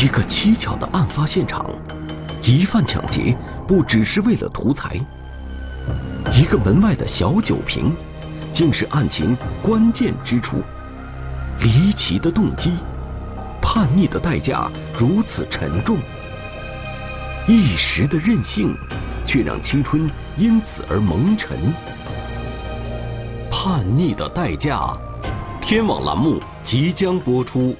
一个蹊跷的案发现场，疑犯抢劫不只是为了图财。一个门外的小酒瓶，竟是案情关键之处。离奇的动机，叛逆的代价如此沉重。一时的任性，却让青春因此而蒙尘。叛逆的代价，天网栏目即将播出。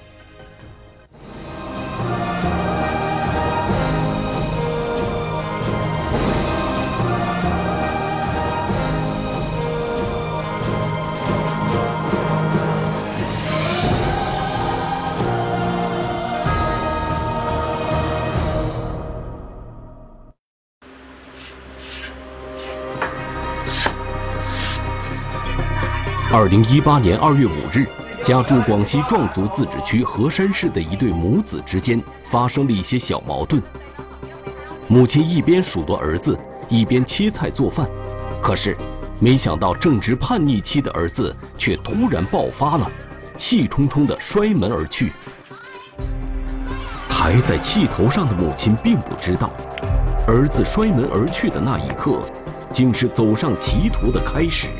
二零一八年二月五日，家住广西壮族自治区河山市的一对母子之间发生了一些小矛盾。母亲一边数落儿子，一边切菜做饭，可是，没想到正值叛逆期的儿子却突然爆发了，气冲冲地摔门而去。还在气头上的母亲并不知道，儿子摔门而去的那一刻，竟是走上歧途的开始。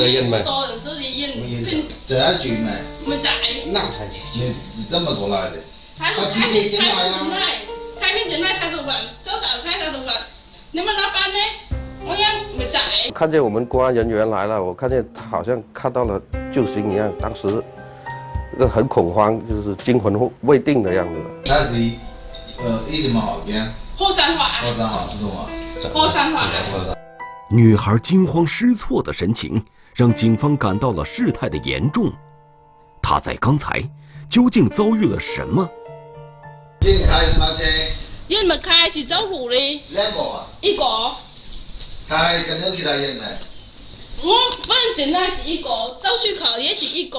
得印吗？多人这里这没？没在。那才去。你是怎么过来的？他进来，开门进来他就问，走打开他就问，你们老板呢？我也没在。看见我们公安人员来了，我看见他好像看到了救星一样，当时很恐慌，就是惊魂未定的样子。他是呃一什么号边？火山话。火山号是什么？火山话。女孩惊慌失措的神情，让警方感到了事态的严重。他在刚才究竟遭遇了什么？你开什么车？你们开是走路的。两个啊。一个。开跟有其他人没？我反正进来是一个，走出去也是一个。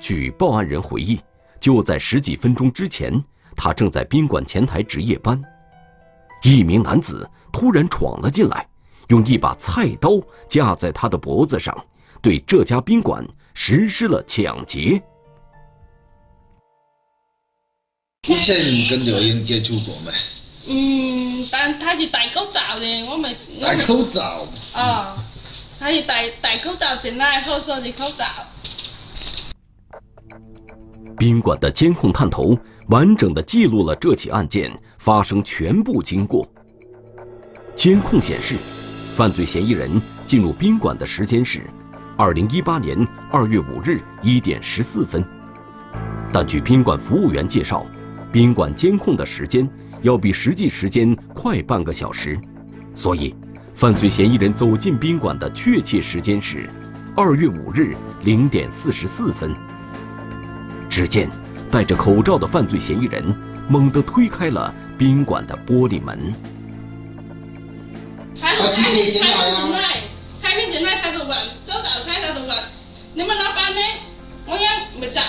据报案人回忆，就在十几分钟之前，他正在宾馆前台值夜班，一名男子突然闯了进来，用一把菜刀架在他的脖子上，对这家宾馆实施了抢劫。以前跟这个人接触过没？嗯，但他是戴口罩的，我没。戴口罩。啊，他是戴戴口罩进来，好说的口罩。宾馆的监控探头完整的记录了这起案件发生全部经过。监控显示，犯罪嫌疑人进入宾馆的时间是二零一八年二月五日一点十四分，但据宾馆服务员介绍，宾馆监控的时间。要比实际时间快半个小时，所以，犯罪嫌疑人走进宾馆的确切时间是二月五日零点四十四分。只见戴着口罩的犯罪嫌疑人猛地推开了宾馆的玻璃门。开门进来，开门进来他就问，走到开他就问，你们老板呢？我也没在。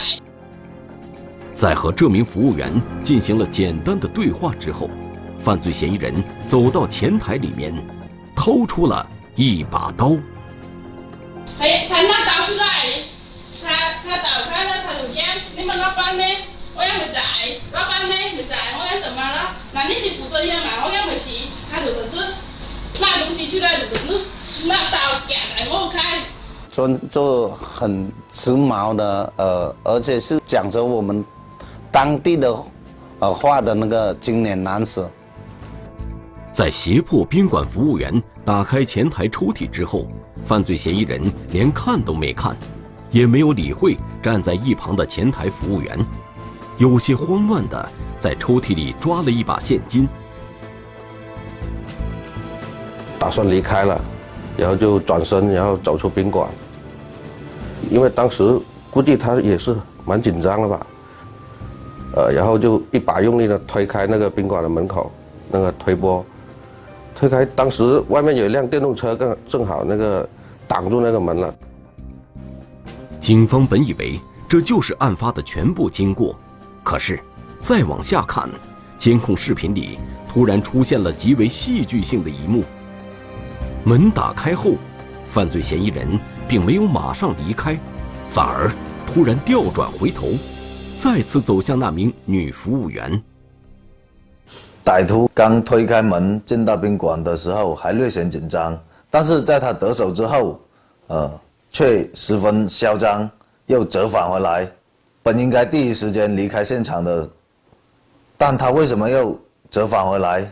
在和这名服务员进行了简单的对话之后，犯罪嫌疑人走到前台里面，掏出了一把刀。哎他拿刀出来，他他打开了他就讲：“你们老板呢？我也没在，老板呢没在，我也怎么了？穿做很时髦的，呃，而且是讲着我们当地的呃话的那个青年男子。在胁迫宾馆服务员打开前台抽屉之后，犯罪嫌疑人连看都没看，也没有理会站在一旁的前台服务员，有些慌乱的在抽屉里抓了一把现金，打算离开了，然后就转身，然后走出宾馆。因为当时估计他也是蛮紧张的吧，呃，然后就一把用力的推开那个宾馆的门口，那个推波，推开。当时外面有一辆电动车，正正好那个挡住那个门了。警方本以为这就是案发的全部经过，可是再往下看，监控视频里突然出现了极为戏剧性的一幕。门打开后，犯罪嫌疑人并没有马上离开，反而突然调转回头，再次走向那名女服务员。歹徒刚推开门进到宾馆的时候还略显紧张，但是在他得手之后，呃，却十分嚣张，又折返回来。本应该第一时间离开现场的，但他为什么又折返回来？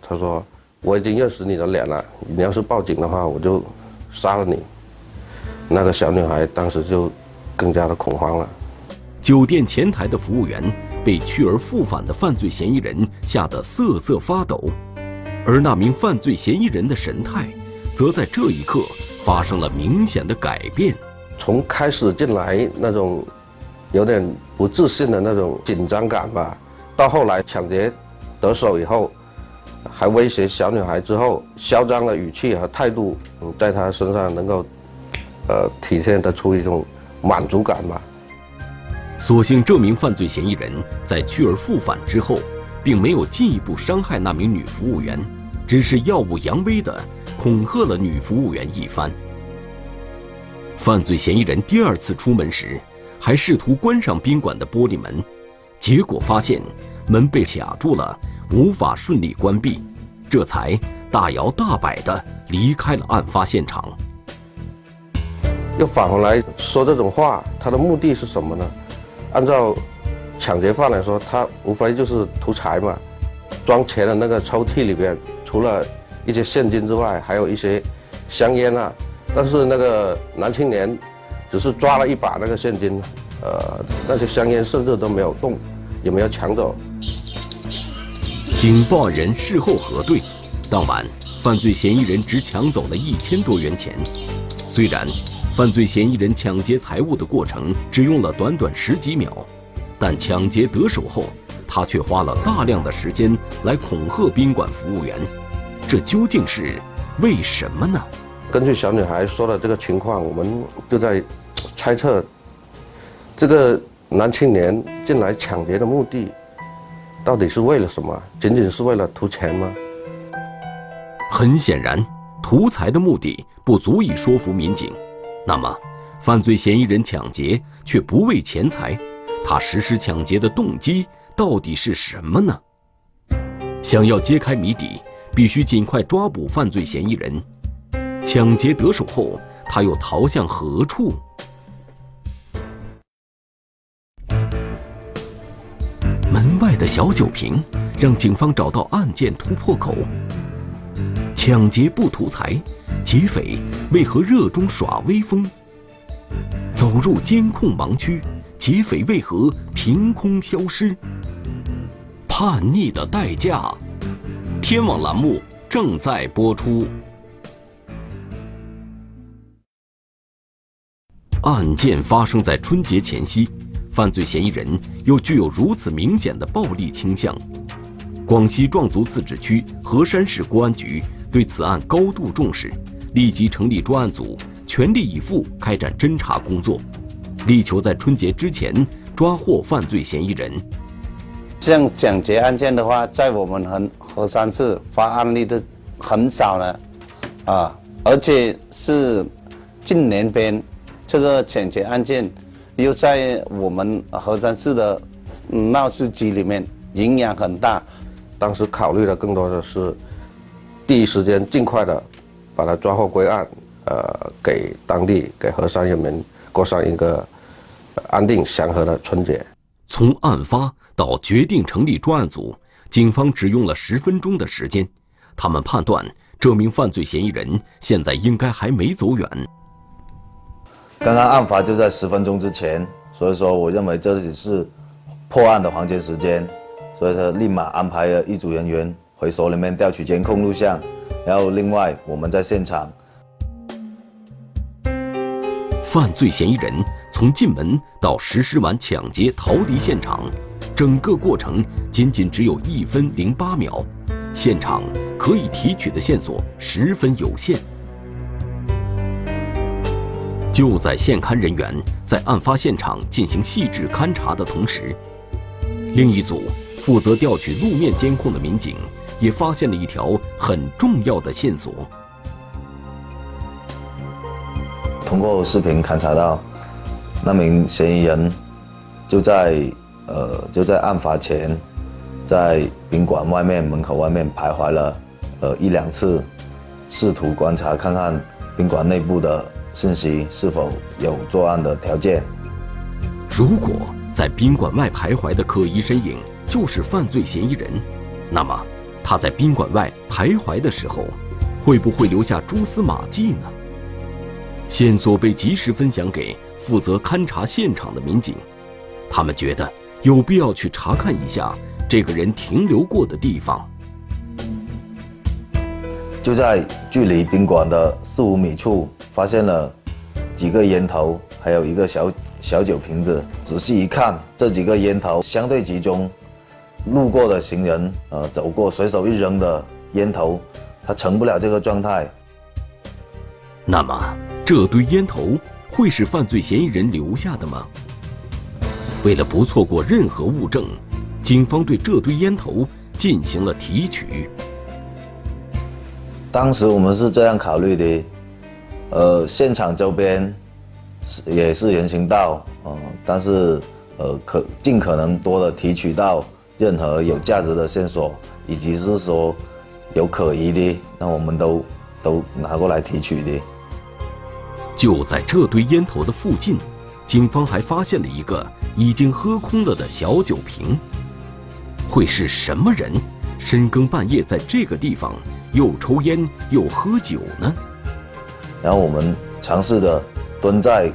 他说：“我已经认识你的脸了，你要是报警的话，我就杀了你。”那个小女孩当时就更加的恐慌了。酒店前台的服务员被去而复返的犯罪嫌疑人吓得瑟瑟发抖，而那名犯罪嫌疑人的神态，则在这一刻发生了明显的改变。从开始进来那种有点不自信的那种紧张感吧，到后来抢劫得手以后，还威胁小女孩之后，嚣张的语气和态度，嗯，在她身上能够，呃，体现得出一种满足感吧。所幸这名犯罪嫌疑人在去而复返之后，并没有进一步伤害那名女服务员，只是耀武扬威地恐吓了女服务员一番。犯罪嫌疑人第二次出门时，还试图关上宾馆的玻璃门，结果发现门被卡住了，无法顺利关闭，这才大摇大摆地离开了案发现场。又返回来说这种话，他的目的是什么呢？按照抢劫犯来说，他无非就是图财嘛。装钱的那个抽屉里边，除了一些现金之外，还有一些香烟啊。但是那个男青年只是抓了一把那个现金，呃，那些香烟甚至都没有动，也没有抢走。经报案人事后核对，当晚犯罪嫌疑人只抢走了一千多元钱。虽然犯罪嫌疑人抢劫财物的过程只用了短短十几秒，但抢劫得手后，他却花了大量的时间来恐吓宾馆服务员，这究竟是为什么呢？根据小女孩说的这个情况，我们就在猜测，这个男青年进来抢劫的目的，到底是为了什么？仅仅是为了图钱吗？很显然，图财的目的不足以说服民警。那么，犯罪嫌疑人抢劫却不为钱财，他实施抢劫的动机到底是什么呢？想要揭开谜底，必须尽快抓捕犯罪嫌疑人。抢劫得手后，他又逃向何处？小酒瓶让警方找到案件突破口。抢劫不图财，劫匪为何热衷耍威风？走入监控盲区，劫匪为何凭空消失？叛逆的代价，天网栏目正在播出。案件发生在春节前夕，犯罪嫌疑人又具有如此明显的暴力倾向。广西壮族自治区河山市公安局对此案高度重视，立即成立专案组，全力以赴开展侦查工作，力求在春节之前抓获犯罪嫌疑人。像抢劫案件的话，在我们河河山市发案例的很少了，啊，而且是近年边。这个抢劫案件又在我们合山市的闹市区里面影响很大，当时考虑的更多的是第一时间尽快的把他抓获归案，呃，给当地给河山人民过上一个安定祥和的春节。从案发到决定成立专案组，警方只用了十分钟的时间。他们判断这名犯罪嫌疑人现在应该还没走远。刚刚案发就在十分钟之前，所以说我认为这只是破案的黄金时间，所以说立马安排了一组人员回所里面调取监控录像，然后另外我们在现场。犯罪嫌疑人从进门到实施完抢劫逃离现场，整个过程仅仅只有一分零八秒，现场可以提取的线索十分有限。就在现勘人员在案发现场进行细致勘查的同时，另一组负责调取路面监控的民警也发现了一条很重要的线索。通过视频勘查到，那名嫌疑人就在呃就在案发前，在宾馆外面门口外面徘徊了呃一两次，试图观察看看宾馆内部的。信息是否有作案的条件？如果在宾馆外徘徊的可疑身影就是犯罪嫌疑人，那么他在宾馆外徘徊的时候，会不会留下蛛丝马迹呢？线索被及时分享给负责勘察现场的民警，他们觉得有必要去查看一下这个人停留过的地方。就在距离宾馆的四五米处。发现了几个烟头，还有一个小小酒瓶子。仔细一看，这几个烟头相对集中，路过的行人呃走过，随手一扔的烟头，它成不了这个状态。那么，这堆烟头会是犯罪嫌疑人留下的吗？为了不错过任何物证，警方对这堆烟头进行了提取。当时我们是这样考虑的。呃，现场周边是也是人行道，嗯，但是呃，可尽可能多的提取到任何有价值的线索，以及是说有可疑的，那我们都都拿过来提取的。就在这堆烟头的附近，警方还发现了一个已经喝空了的小酒瓶。会是什么人深更半夜在这个地方又抽烟又喝酒呢？然后我们尝试着蹲在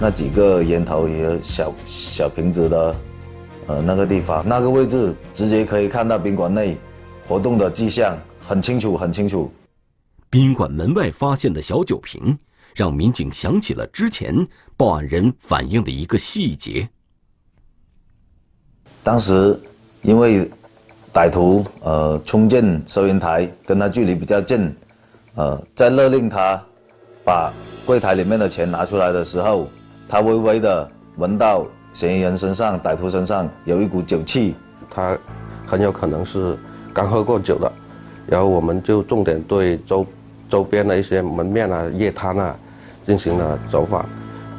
那几个烟头和小小瓶子的呃那个地方，那个位置直接可以看到宾馆内活动的迹象，很清楚，很清楚。宾馆门外发现的小酒瓶，让民警想起了之前报案人反映的一个细节。当时因为歹徒呃冲进收银台，跟他距离比较近，呃，在勒令他。把柜台里面的钱拿出来的时候，他微微的闻到嫌疑人身上、歹徒身上有一股酒气，他很有可能是刚喝过酒的。然后我们就重点对周周边的一些门面啊、夜摊啊进行了走访，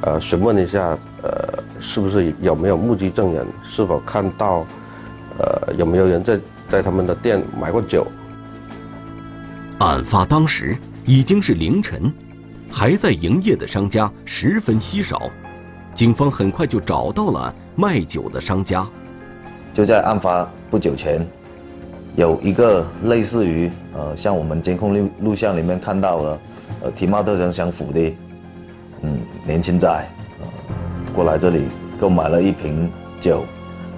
呃，询问一下，呃，是不是有没有目击证人，是否看到，呃，有没有人在在他们的店买过酒。案发当时已经是凌晨。还在营业的商家十分稀少，警方很快就找到了卖酒的商家。就在案发不久前，有一个类似于呃，像我们监控录录像里面看到的，呃，体貌特征相符的，嗯，年轻仔，呃，过来这里购买了一瓶酒，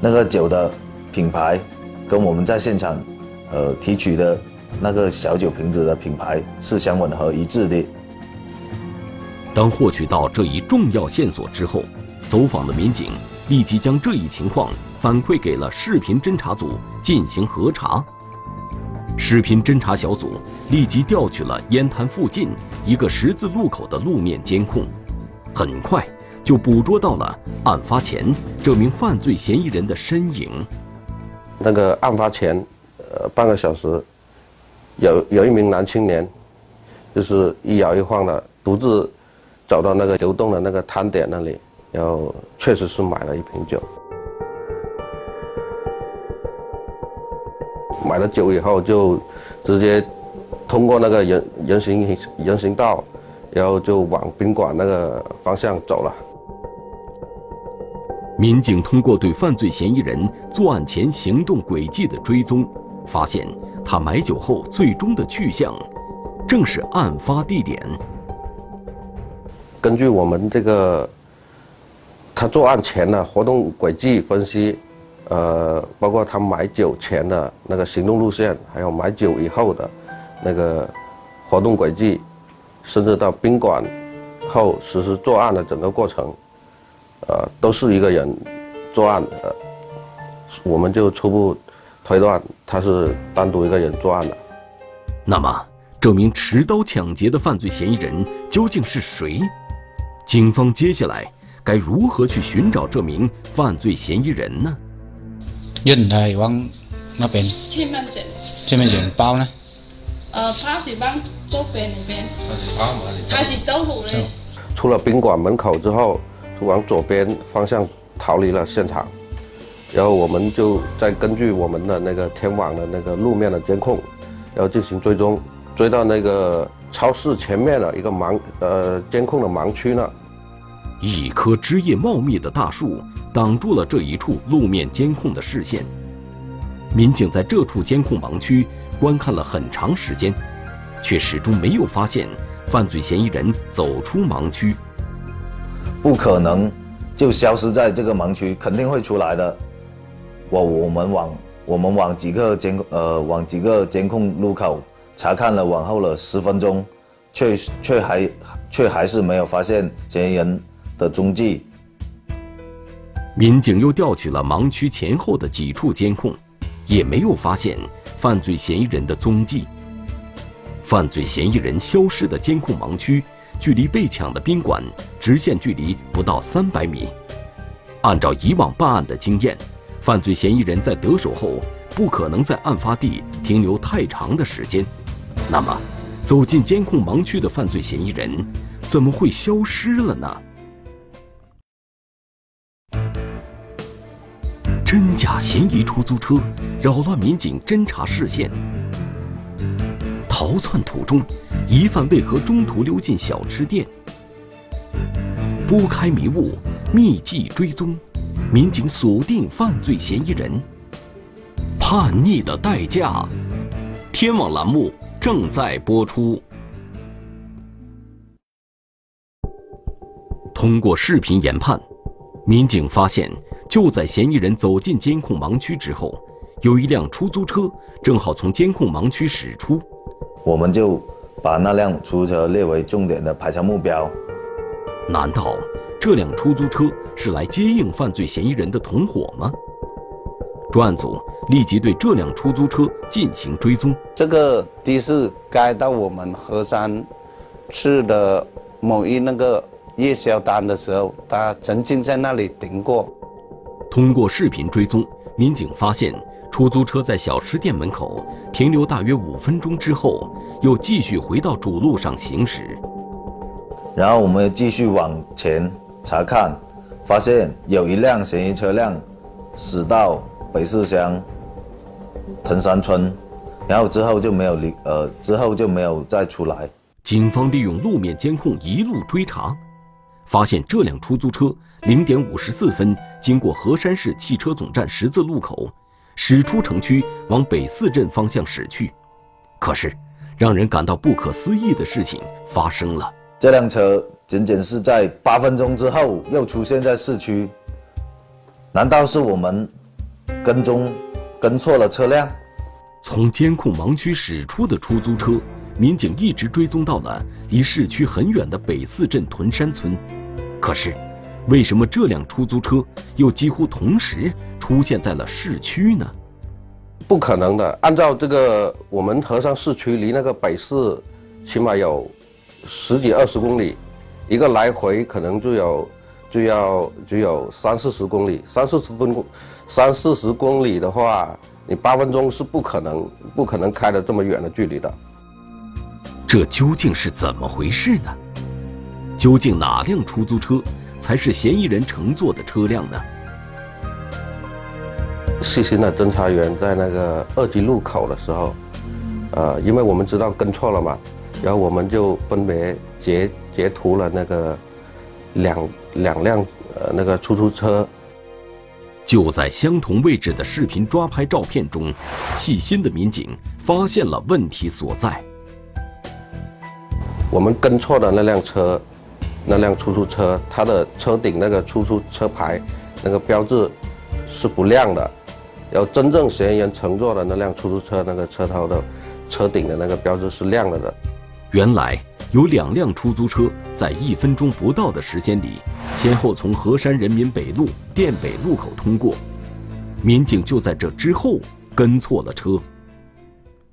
那个酒的品牌跟我们在现场呃提取的那个小酒瓶子的品牌是相吻合一致的。当获取到这一重要线索之后，走访的民警立即将这一情况反馈给了视频侦查组进行核查。视频侦查小组立即调取了烟摊附近一个十字路口的路面监控，很快就捕捉到了案发前这名犯罪嫌疑人的身影。那个案发前，呃，半个小时，有有一名男青年，就是一摇一晃的独自。走到那个流动的那个摊点那里，然后确实是买了一瓶酒。买了酒以后就直接通过那个人人行人行道，然后就往宾馆那个方向走了。民警通过对犯罪嫌疑人作案前行动轨迹的追踪，发现他买酒后最终的去向，正是案发地点。根据我们这个他作案前的活动轨迹分析，呃，包括他买酒前的那个行动路线，还有买酒以后的那个活动轨迹，甚至到宾馆后实施作案的整个过程。呃，都是一个人作案的，我们就初步推断他是单独一个人作案的。那么，这名持刀抢劫的犯罪嫌疑人究竟是谁？警方接下来该如何去寻找这名犯罪嫌疑人呢？人係往那邊，千蚊隻，這邊人包呢？呃，包是往左边那边。他是走路呢？出了宾馆门口之后，就。往左边方向逃离了现场，然后我们就再根据我们的那个天网的那个路面的监控，然后进行追踪，追到那个超市前面的一个盲呃监控的盲区呢。一棵枝叶茂密的大树挡住了这一处路面监控的视线，民警在这处监控盲区观看了很长时间，却始终没有发现犯罪嫌疑人走出盲区。不可能就消失在这个盲区，肯定会出来的。我我们往我们往几个监控呃往几个监控路口查看了往后了十分钟，却却还却还是没有发现嫌疑人的踪迹。民警又调取了盲区前后的几处监控，也没有发现犯罪嫌疑人的踪迹。犯罪嫌疑人消失的监控盲区。距离被抢的宾馆直线距离不到三百米。按照以往办案的经验，犯罪嫌疑人在得手后不可能在案发地停留太长的时间。那么，走进监控盲区的犯罪嫌疑人怎么会消失了呢？真假嫌疑出租车扰乱民警侦查视线。逃窜途中，疑犯为何中途溜进小吃店？拨开迷雾，密迹追踪，民警锁定犯罪嫌疑人。叛逆的代价，天网栏目正在播出。通过视频研判，民警发现，就在嫌疑人走进监控盲区之后，有一辆出租车正好从监控盲区驶出。我们就把那辆出租车列为重点的排查目标。难道这辆出租车是来接应犯罪嫌疑人的同伙吗？专案组立即对这辆出租车进行追踪。这个的士该到我们河山市的某一那个夜宵单的时候，他曾经在那里停过。通过视频追踪，民警发现。出租车在小吃店门口停留大约五分钟之后，又继续回到主路上行驶。然后我们继续往前查看，发现有一辆嫌疑车辆驶到北四乡藤山村，然后之后就没有离呃，之后就没有再出来。警方利用路面监控一路追查，发现这辆出租车零点五十四分经过河山市汽车总站十字路口。驶出城区，往北四镇方向驶去。可是，让人感到不可思议的事情发生了。这辆车仅仅是在八分钟之后又出现在市区，难道是我们跟踪跟错了车辆？从监控盲区驶出的出租车，民警一直追踪到了离市区很远的北四镇屯山村。可是，为什么这辆出租车又几乎同时？出现在了市区呢？不可能的。按照这个，我们河上市区离那个北市起码有十几二十公里，一个来回可能就有就要就有三四十公里。三四十分公三四十公里的话，你八分钟是不可能不可能开的这么远的距离的。这究竟是怎么回事呢？究竟哪辆出租车才是嫌疑人乘坐的车辆呢？细心的侦查员在那个二级路口的时候，呃，因为我们知道跟错了嘛，然后我们就分别截截图了那个两两辆呃那个出租车。就在相同位置的视频抓拍照片中，细心的民警发现了问题所在。我们跟错的那辆车，那辆出租车，它的车顶那个出租车牌那个标志是不亮的，然后真正嫌疑人乘坐的那辆出租车那个车头的车顶的那个标志是亮了的。原来有两辆出租车在一分钟不到的时间里。先后从河山人民北路店北路口通过，民警就在这之后跟错了车。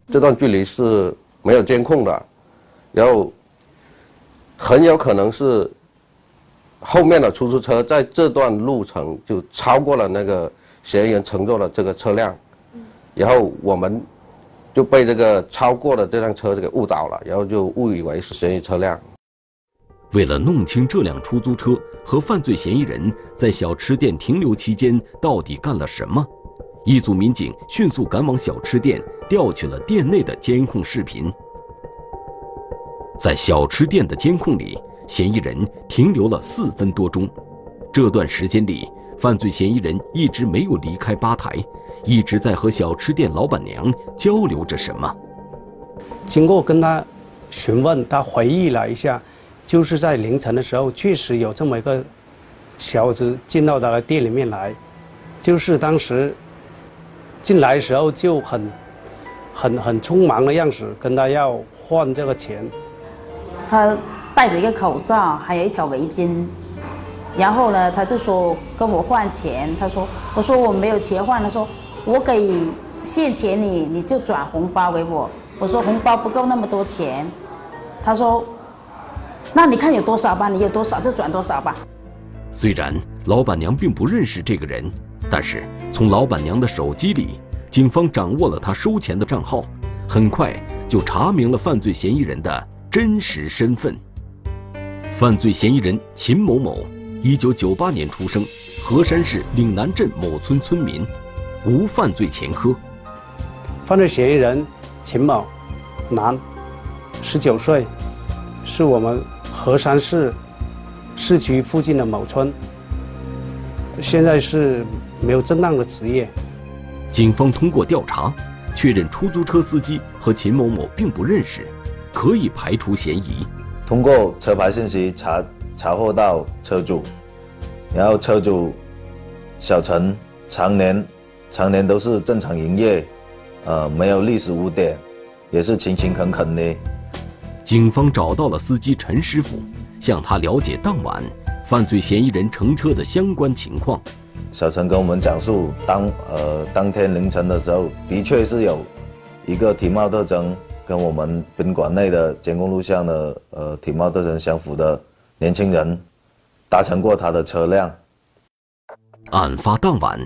这段距离是没有监控的，然后很有可能是后面的出租车在这段路程就超过了那个嫌疑人乘坐的这个车辆，然后我们就被这个超过的这辆车给误导了，然后就误以为是嫌疑车辆。为了弄清这辆出租车和犯罪嫌疑人在小吃店停留期间到底干了什么，一组民警迅速赶往小吃店，调取了店内的监控视频。在小吃店的监控里，嫌疑人停留了四分多钟。这段时间里，犯罪嫌疑人一直没有离开吧台，一直在和小吃店老板娘交流着什么。经过跟他询问，他回忆了一下。就是在凌晨的时候，确实有这么一个小子进到他的店里面来，就是当时进来的时候就很很很匆忙的样子，跟他要换这个钱。他戴着一个口罩，还有一条围巾，然后呢，他就说跟我换钱。他说：“我说我没有钱换。”他说：“我给现钱你，你就转红包给我。”我说：“红包不够那么多钱。”他说。那你看有多少吧，你有多少就转多少吧。虽然老板娘并不认识这个人，但是从老板娘的手机里，警方掌握了他收钱的账号，很快就查明了犯罪嫌疑人的真实身份。犯罪嫌疑人秦某某，一九九八年出生，河山市岭南镇某村村民，无犯罪前科。犯罪嫌疑人秦某，男，十九岁，是我们。河山市市区附近的某村，现在是没有正当的职业。警方通过调查，确认出租车司机和秦某某并不认识，可以排除嫌疑。通过车牌信息查查获到车主，然后车主小陈常年常年都是正常营业，呃，没有历史污点，也是勤勤恳恳的。警方找到了司机陈师傅，向他了解当晚犯罪嫌疑人乘车的相关情况。小陈跟我们讲述，当呃当天凌晨的时候，的确是有一个体貌特征跟我们宾馆内的监控录像的呃体貌特征相符的年轻人搭乘过他的车辆。案发当晚，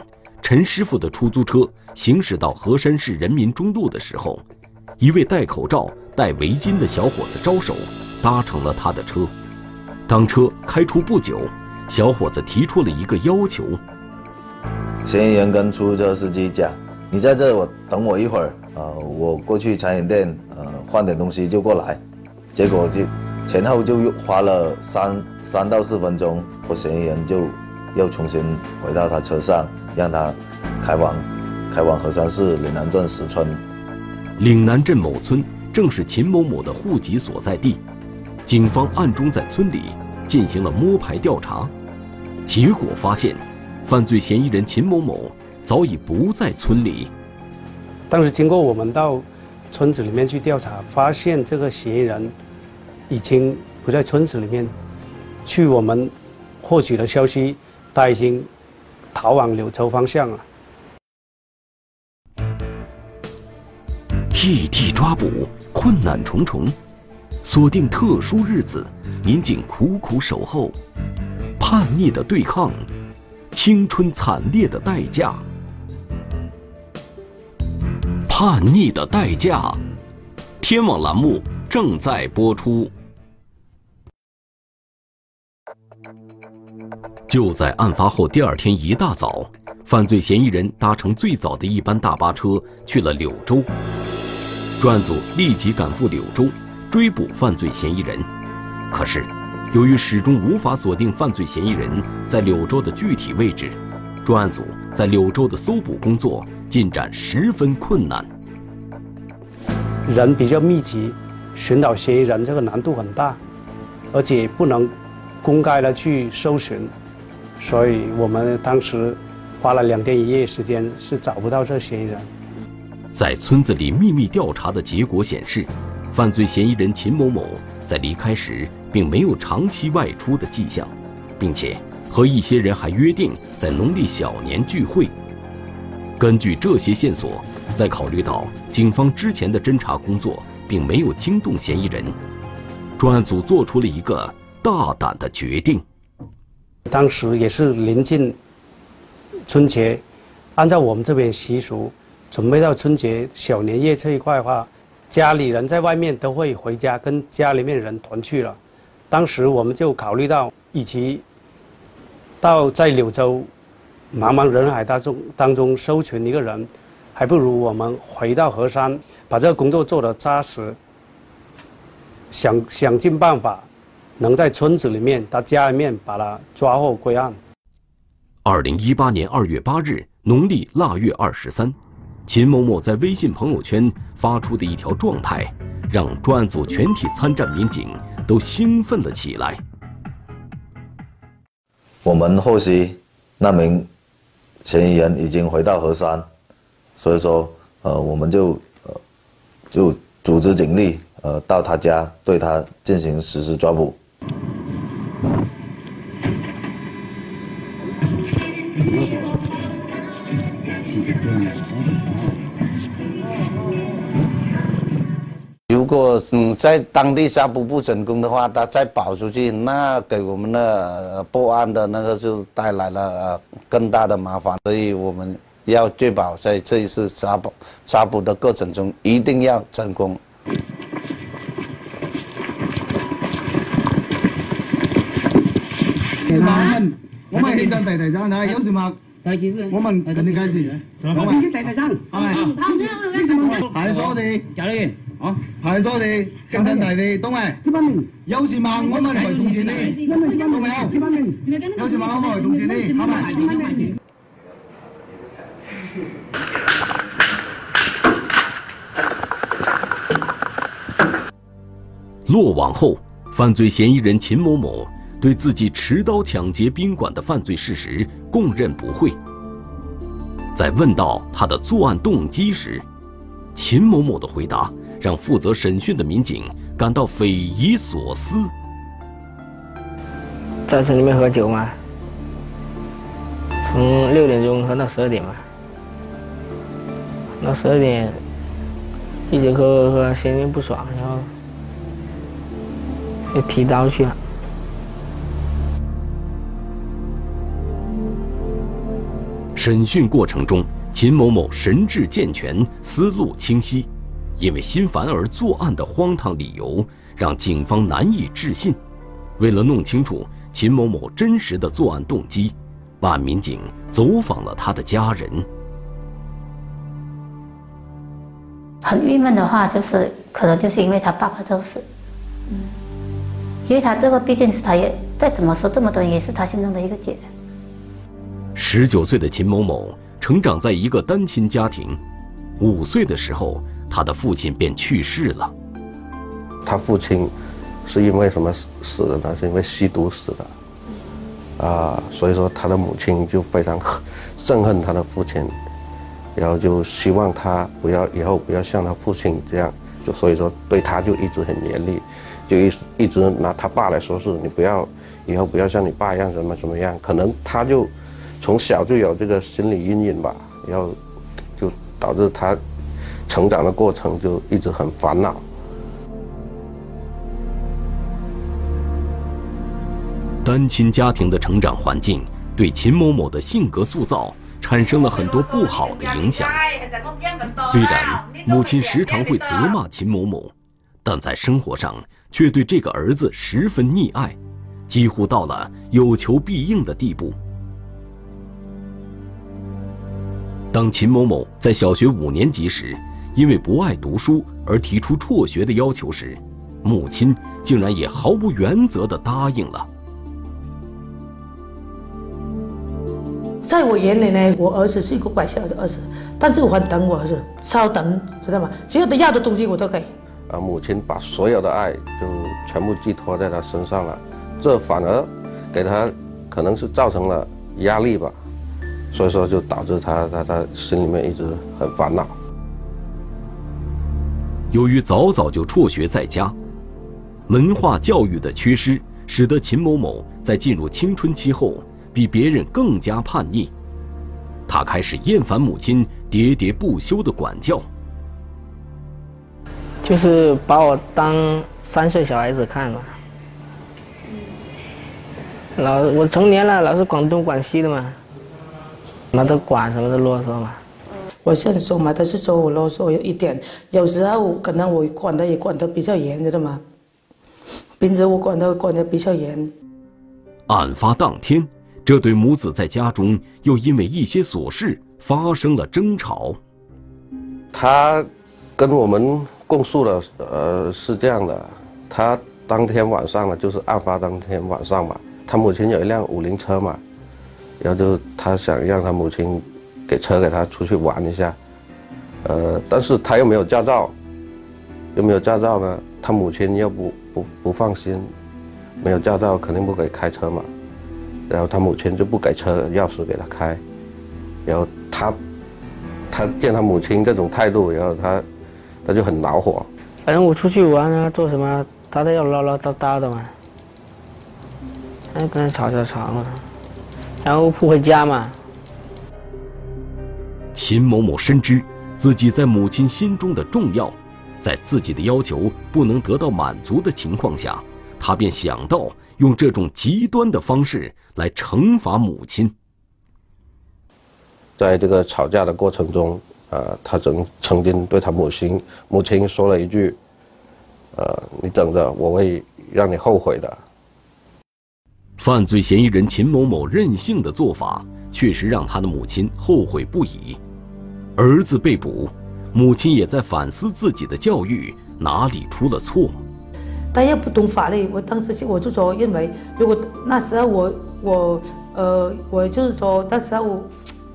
陈师傅的出租车行驶到河山市人民中路的时候，一位戴口罩。戴围巾的小伙子招手，搭乘了他的车。当车开出不久，小伙子提出了一个要求。嫌疑人跟出租车司机讲：“你在这我等我一会儿，呃，我过去餐饮店，呃，换点东西就过来。”结果就前后就花了三三到四分钟，我嫌疑人就又重新回到他车上，让他开往开往河山市岭南镇石村。岭南镇某村。正是秦某某的户籍所在地，警方暗中在村里进行了摸排调查，结果发现，犯罪嫌疑人秦某某早已不在村里。当时经过我们到村子里面去调查，发现这个嫌疑人已经不在村子里面。据我们获取的消息，他已经逃往柳州方向了。异地抓捕。困难重重，锁定特殊日子，民警苦苦守候，叛逆的对抗，青春惨烈的代价，叛逆的代价。天网栏目正在播出。就在案发后第二天一大早，犯罪嫌疑人搭乘最早的一班大巴车去了柳州。专案组立即赶赴柳州，追捕犯罪嫌疑人。可是，由于始终无法锁定犯罪嫌疑人在柳州的具体位置，专案组在柳州的搜捕工作进展十分困难。人比较密集，寻找嫌疑人这个难度很大，而且不能公开的去搜寻，所以我们当时花了两天一夜时间是找不到这嫌疑人。在村子里秘密调查的结果显示，犯罪嫌疑人秦某某在离开时并没有长期外出的迹象，并且和一些人还约定在农历小年聚会。根据这些线索，再考虑到警方之前的侦查工作并没有惊动嫌疑人，专案组做出了一个大胆的决定。当时也是临近春节，按照我们这边习俗。准备到春节小年夜这一块的话，家里人在外面都会回家跟家里面人团聚了。当时我们就考虑到，与其到在柳州茫茫人海当中当中搜寻一个人，还不如我们回到河山，把这个工作做得扎实，想想尽办法，能在村子里面他家里面把他抓获归案。二零一八年二月八日，农历腊月二十三。秦某某在微信朋友圈发出的一条状态，让专案组全体参战民警都兴奋了起来。我们获悉那名嫌疑人已经回到河山，所以说，呃，我们就呃就组织警力呃到他家对他进行实施抓捕。如果嗯在当地下捕不成功的话，他再跑出去，那给我们的破案的那个就带来了更大的麻烦。所以我们要确保在这一次抓捕抓捕的过程中一定要成功。我们我们现在第第张，有事嘛？我们跟你解释，我们第第张，系咪？系所哋，教练，好，系所哋，跟紧弟弟，东诶，有事嘛？我们来同志你，懂未有？有事嘛？我们来同志你，系咪？落网后，犯罪嫌疑人秦某某。对自己持刀抢劫宾馆的犯罪事实供认不讳。在问到他的作案动机时，秦某某的回答让负责审讯的民警感到匪夷所思。在村里面喝酒吗，从六点钟喝到十二点嘛，到十二点一直喝喝喝，心情不爽，然后就提刀去了。审讯过程中，秦某某神志健全，思路清晰，因为心烦而作案的荒唐理由让警方难以置信。为了弄清楚秦某某真实的作案动机，办案民警走访了他的家人。很郁闷的话，就是可能就是因为他爸爸这个事，嗯，因为他这个毕竟是他也再怎么说这么多年也是他心中的一个结。十九岁的秦某某成长在一个单亲家庭，五岁的时候，他的父亲便去世了。他父亲是因为什么死的呢？是因为吸毒死的。啊，所以说他的母亲就非常憎恨他的父亲，然后就希望他不要以后不要像他父亲这样，就所以说对他就一直很严厉，就一一直拿他爸来说事，你不要以后不要像你爸一样怎么怎么样，可能他就。从小就有这个心理阴影吧，然后就导致他成长的过程就一直很烦恼。单亲家庭的成长环境对秦某某的性格塑造产生了很多不好的影响。虽然母亲时常会责骂秦某某，但在生活上却对这个儿子十分溺爱，几乎到了有求必应的地步。当秦某某在小学五年级时，因为不爱读书而提出辍学的要求时，母亲竟然也毫无原则地答应了。在我眼里呢，我儿子是一个乖巧的儿子，但是我很疼我儿子，稍等，知道吗？所有的要的东西我都给。啊，母亲把所有的爱就全部寄托在他身上了，这反而给他可能是造成了压力吧，所以说就导致他他他心里面一直很烦恼。由于早早就辍学在家，文化教育的缺失，使得秦某某在进入青春期后比别人更加叛逆，他开始厌烦母亲喋喋不休的管教。就是把我当三岁小孩子看了，老我成年了，老是广东广西的嘛，什么都管，什么都啰嗦嘛。我现在说嘛，他是说我啰嗦一点，有时候可能我管的也管得比较严，知道吗？平时我管的管得比较严。案发当天，这对母子在家中又因为一些琐事发生了争吵。他跟我们。供述了呃是这样的，他当天晚上呢，就是案发当天晚上嘛，他母亲有一辆五菱车嘛，然后就他想让他母亲给车给他出去玩一下，呃，但是他又没有驾照，又没有驾照呢，他母亲又不不不放心，没有驾照肯定不给开车嘛，然后他母亲就不给车钥匙给他开，然后他他见他母亲这种态度，然后他。他就很恼火，反正我出去玩啊，做什么他都要唠唠叨叨的嘛，哎，跟他吵吵吵嘛，然后不回家嘛。秦某某深知自己在母亲心中的重要，在自己的要求不能得到满足的情况下，他便想到用这种极端的方式来惩罚母亲。在这个吵架的过程中。呃，他曾曾经对他母亲母亲说了一句：“呃，你等着，我会让你后悔的。”犯罪嫌疑人秦某某任性的做法，确实让他的母亲后悔不已。儿子被捕，母亲也在反思自己的教育哪里出了错。他又不懂法律，我当时我就说认为，如果那时候我我呃，我就是说那时候。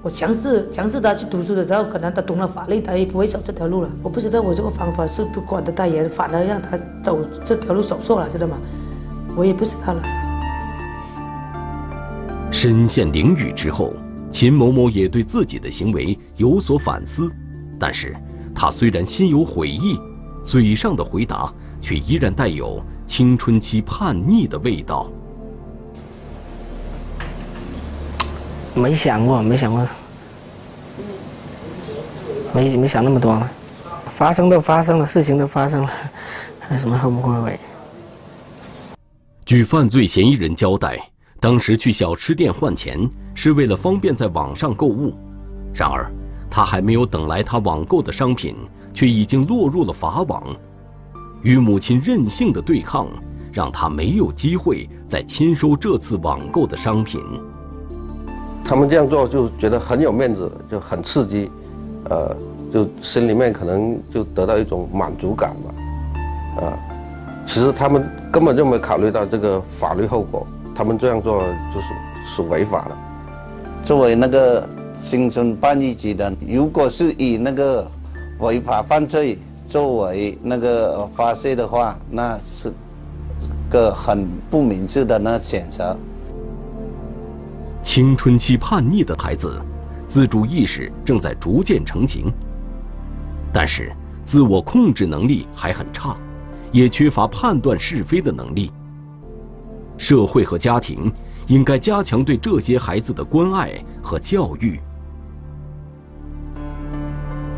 我强势强势他去读书的时候，可能他懂了法律，他也不会走这条路了。我不知道我这个方法是不管得太严，反而让他走这条路走错了，知道吗？我也不知道了。身陷囹圄之后，秦某某也对自己的行为有所反思，但是他虽然心有悔意，嘴上的回答却依然带有青春期叛逆的味道。没想过，没想过，没没想那么多，发生都发生了，事情都发生了，还什么后不后悔？据犯罪嫌疑人交代，当时去小吃店换钱是为了方便在网上购物，然而他还没有等来他网购的商品，却已经落入了法网。与母亲任性的对抗，让他没有机会再签收这次网购的商品。他们这样做就觉得很有面子，就很刺激，呃，就心里面可能就得到一种满足感吧，啊，其实他们根本就没考虑到这个法律后果，他们这样做就是是违法的。作为那个青春叛逆期的，如果是以那个违法犯罪作为那个发泄的话，那是个很不明智的那选择。青春期叛逆的孩子，自主意识正在逐渐成型，但是自我控制能力还很差，也缺乏判断是非的能力。社会和家庭应该加强对这些孩子的关爱和教育。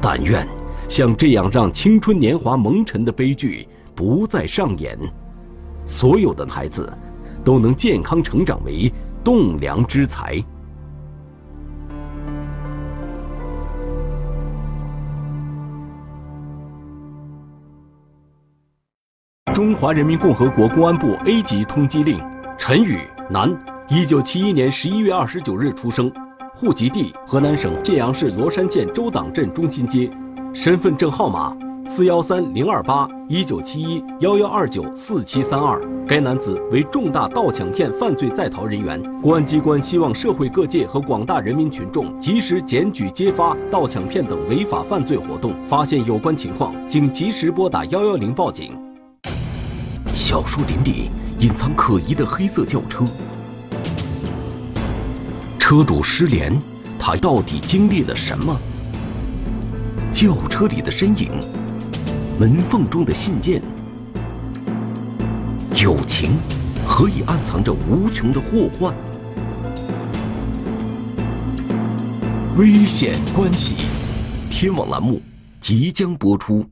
但愿像这样让青春年华蒙尘的悲剧不再上演，所有的孩子都能健康成长为。栋梁之才。中华人民共和国公安部 A 级通缉令：陈宇，男，一九七一年十一月二十九日出生，户籍地河南省信阳市罗山县周党镇中心街，身份证号码四幺三零二八一九七一幺幺二九四七三二。该男子为重大盗抢骗犯罪在逃人员。公安机关希望社会各界和广大人民群众及时检举揭发盗抢骗等违法犯罪活动，发现有关情况，请及时拨打幺幺零报警。小树林里隐藏可疑的黑色轿车，车主失联，他到底经历了什么？轿车里的身影，门缝中的信件，友情何以暗藏着无穷的祸患？危险关系，天网栏目即将播出。